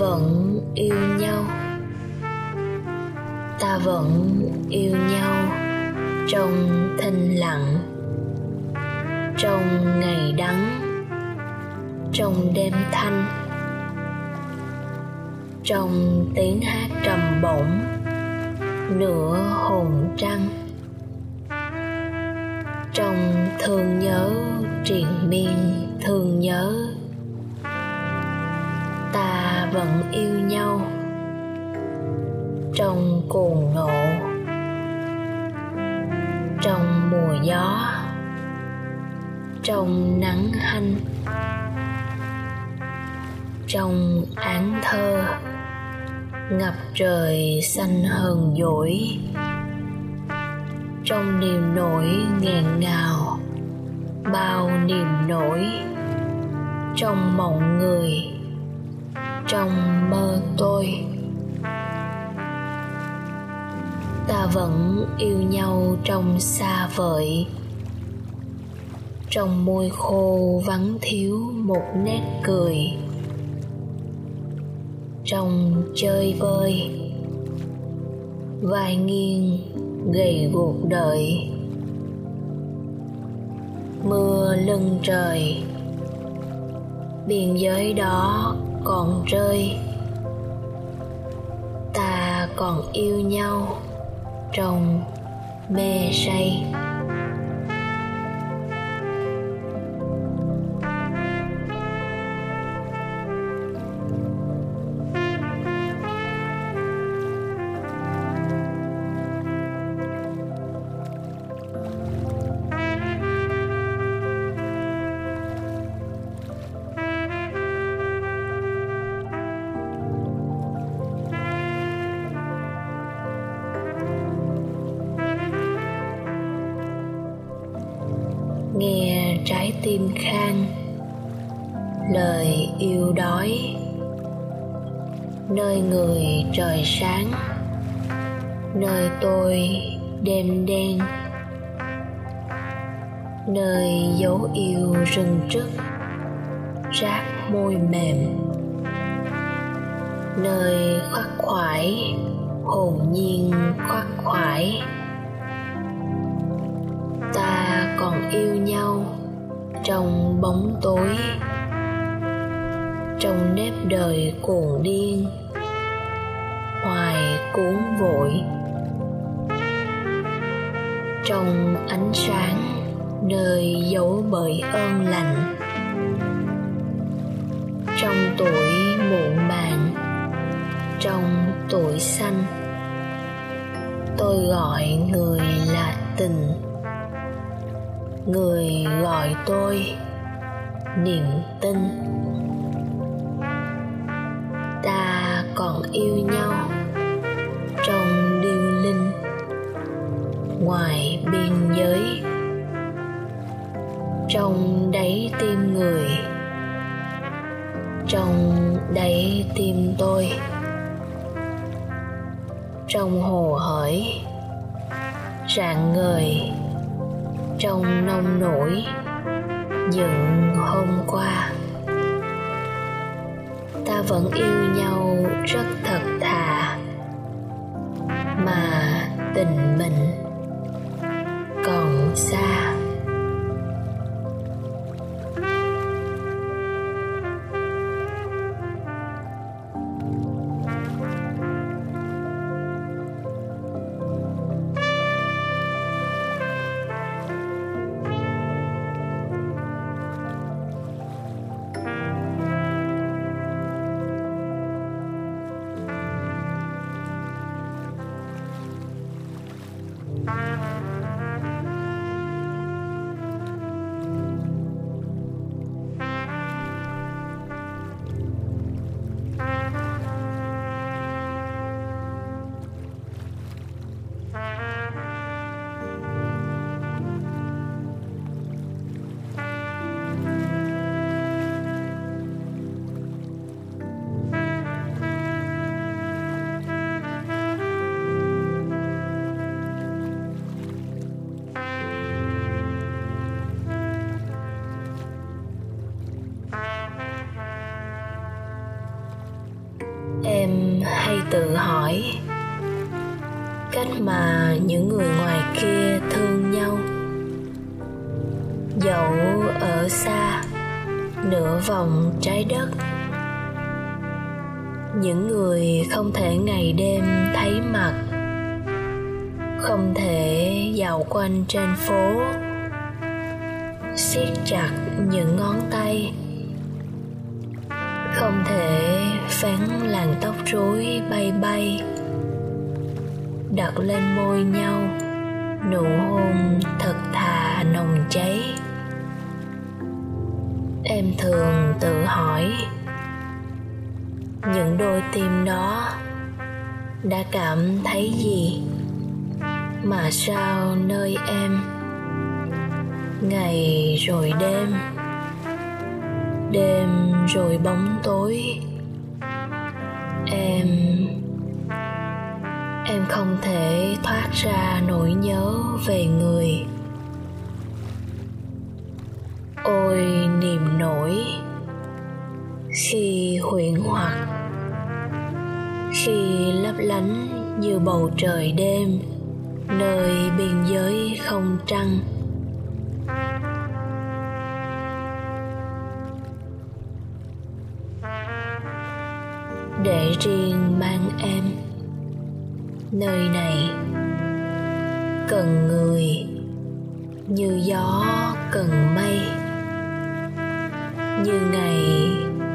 vẫn yêu nhau. Ta vẫn yêu nhau trong thinh lặng, trong ngày đắng, trong đêm thanh, trong tiếng hát trầm bổng nửa hồn trăng, trong thương nhớ triền miên thương nhớ. Ta vẫn yêu nhau trong cuồng nộ, trong mùa gió, trong nắng hanh, trong án thơ ngập trời xanh hờn dỗi, trong niềm nỗi nghẹn ngào bao niềm nỗi trong mộng người trong mơ tôi. Ta vẫn yêu nhau trong xa vời. Trong môi khô vắng thiếu một nét cười. Trong chơi vơi, vai nghiêng gầy guộc đợi mưa lưng trời, biên giới đó còn rơi. Ta còn yêu nhau trong mê say. Nghe trái tim khang lời yêu đói, nơi người trời sáng, nơi tôi đêm đen, nơi dấu yêu rừng trức rác môi mềm, nơi khoác khoải, hồn nhiên khoác khoải. Yêu nhau trong bóng tối, trong nếp đời cuồng điên, hoài cuốn vội. Trong ánh sáng nơi dấu bởi ơn lành, trong tuổi muộn màng, trong tuổi xanh, tôi gọi người là tình người gọi tôi niềm tin. Ta còn yêu nhau trong điêu linh, ngoài biên giới. Trong đáy tim người, trong đáy tim tôi. Trong hồ hởi, rạng ngời trong nông nổi dựng hôm qua. Ta vẫn yêu nhau rất thật thà, mà tình mình còn xa. Hay tự hỏi. Cách mà những người ngoài kia thương nhau. Dẫu ở xa, nửa vòng trái đất. Những người không thể ngày đêm thấy mặt. Không thể dạo quanh trên phố. Siết chặt những ngón tay. Không thể phán làn tóc rối bay bay, đặt lên môi nhau, nụ hôn thật thà nồng cháy. Em thường tự hỏi, những đôi tim đó đã cảm thấy gì? Mà sao nơi em? Ngày rồi đêm đêm rồi bóng tối em em không thể thoát ra nỗi nhớ về người. Ôi niềm nổi khi huyễn hoặc, khi lấp lánh như bầu trời đêm, nơi biên giới không trăng. Để riêng mang em. Nơi này cần người như gió cần mây, như ngày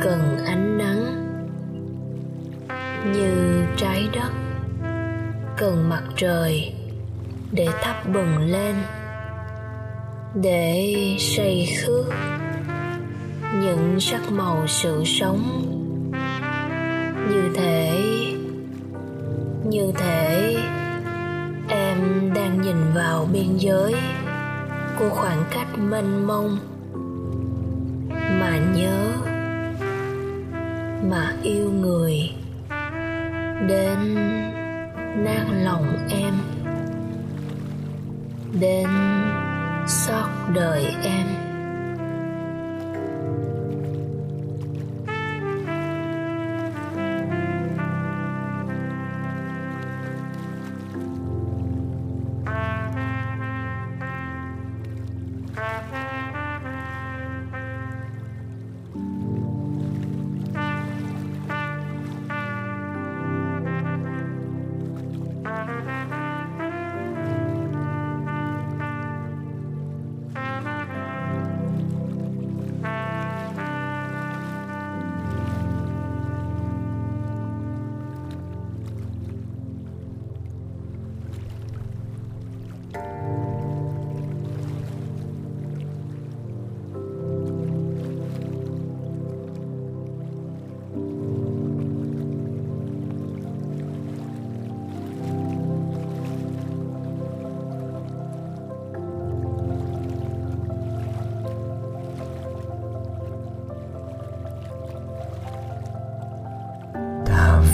cần ánh nắng, như trái đất cần mặt trời để thắp bừng lên, để say khước những sắc màu sự sống như thể như thể em đang nhìn vào biên giới của khoảng cách mênh mông. Mà nhớ, mà yêu người đến nát lòng em, đến xót đời em.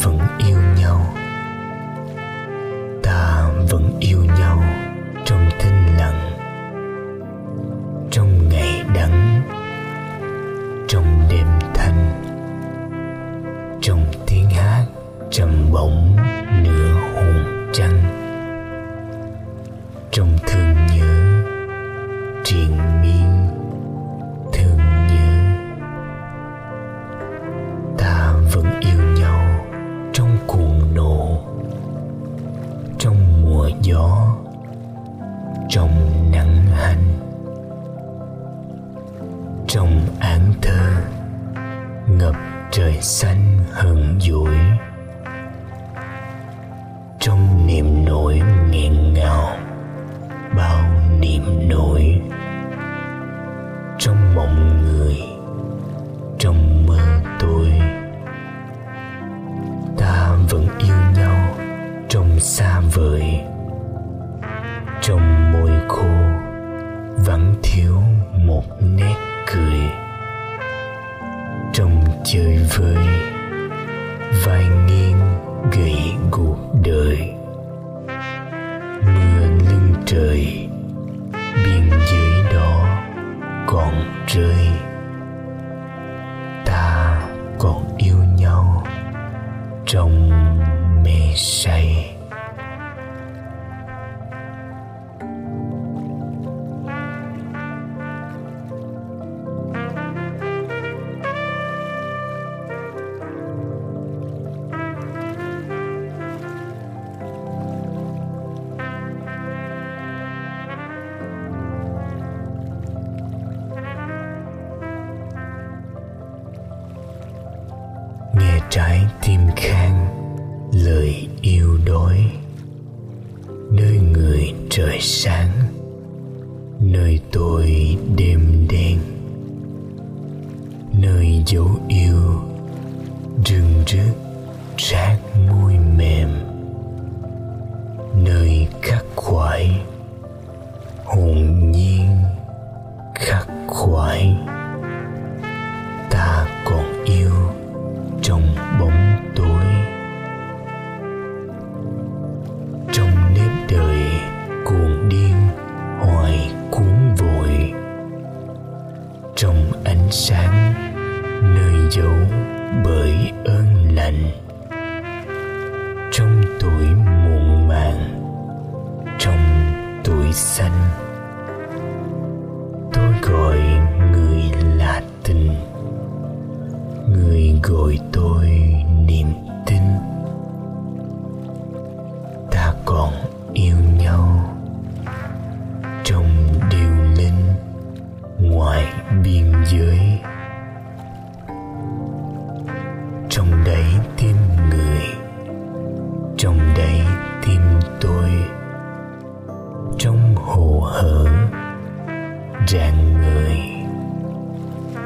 vẫn yêu nhau. Ta vẫn yêu nhau trong thinh lặng, trong ngày đắng, trong đêm thanh, trong tiếng hát trầm bổng nửa hồn trăng, trong thương nhớ triền Yes. trong đáy tim người. Trong đáy tim tôi. Trong hồ hở rạng người.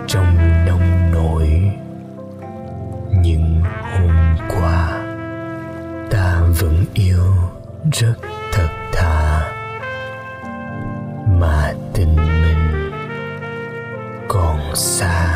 Trong nông nổi, những hôm qua, ta vẫn yêu rất thật thà. Mà tình mình còn xa.